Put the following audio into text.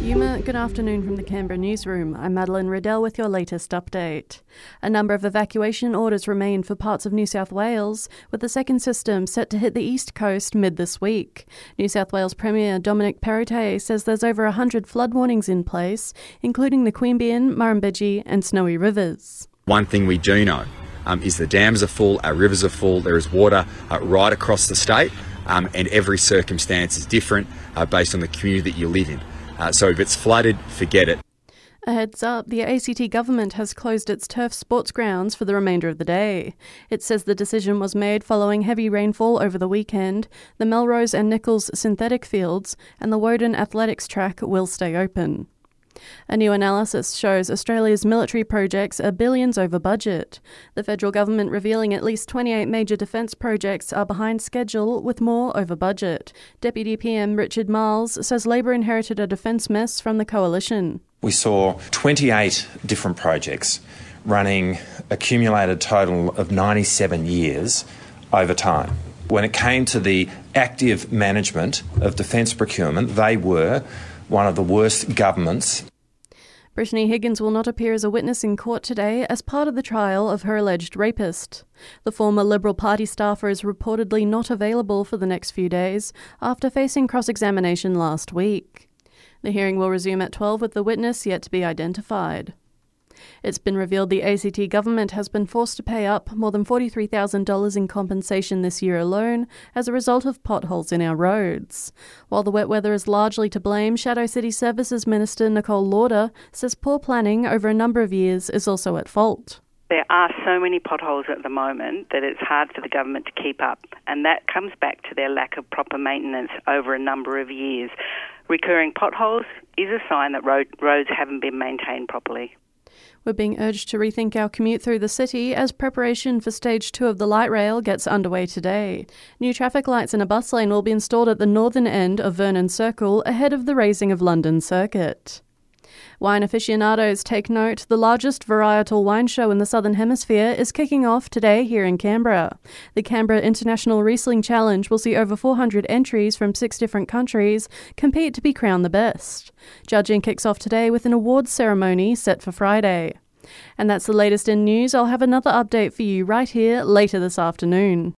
Yuma, good afternoon from the Canberra newsroom. I'm Madeline Riddell with your latest update. A number of evacuation orders remain for parts of New South Wales, with the second system set to hit the east coast mid this week. New South Wales Premier Dominic Perrottet says there's over 100 flood warnings in place, including the Queanbeyan, Murrumbidgee, and Snowy Rivers. One thing we do know um, is the dams are full, our rivers are full, there is water uh, right across the state, um, and every circumstance is different uh, based on the community that you live in. Uh, so if it's flooded, forget it. A heads up, the ACT government has closed its turf sports grounds for the remainder of the day. It says the decision was made following heavy rainfall over the weekend. The Melrose and Nicholls synthetic fields and the Woden athletics track will stay open. A new analysis shows Australia's military projects are billions over budget. The federal government revealing at least 28 major defence projects are behind schedule with more over budget. Deputy PM Richard Marles says Labor inherited a defence mess from the coalition. We saw 28 different projects running accumulated total of 97 years over time. When it came to the active management of defence procurement, they were one of the worst governments. Brittany Higgins will not appear as a witness in court today as part of the trial of her alleged rapist. The former Liberal Party staffer is reportedly not available for the next few days after facing cross examination last week. The hearing will resume at 12 with the witness yet to be identified. It's been revealed the ACT government has been forced to pay up more than $43,000 in compensation this year alone as a result of potholes in our roads. While the wet weather is largely to blame, Shadow City Services Minister Nicole Lawder says poor planning over a number of years is also at fault. There are so many potholes at the moment that it's hard for the government to keep up, and that comes back to their lack of proper maintenance over a number of years. Recurring potholes is a sign that road, roads haven't been maintained properly. We're being urged to rethink our commute through the city as preparation for stage two of the light rail gets underway today. New traffic lights and a bus lane will be installed at the northern end of Vernon Circle ahead of the raising of London Circuit. Wine aficionados take note the largest varietal wine show in the Southern Hemisphere is kicking off today here in Canberra. The Canberra International Riesling Challenge will see over 400 entries from six different countries compete to be crowned the best. Judging kicks off today with an awards ceremony set for Friday. And that's the latest in news. I'll have another update for you right here later this afternoon.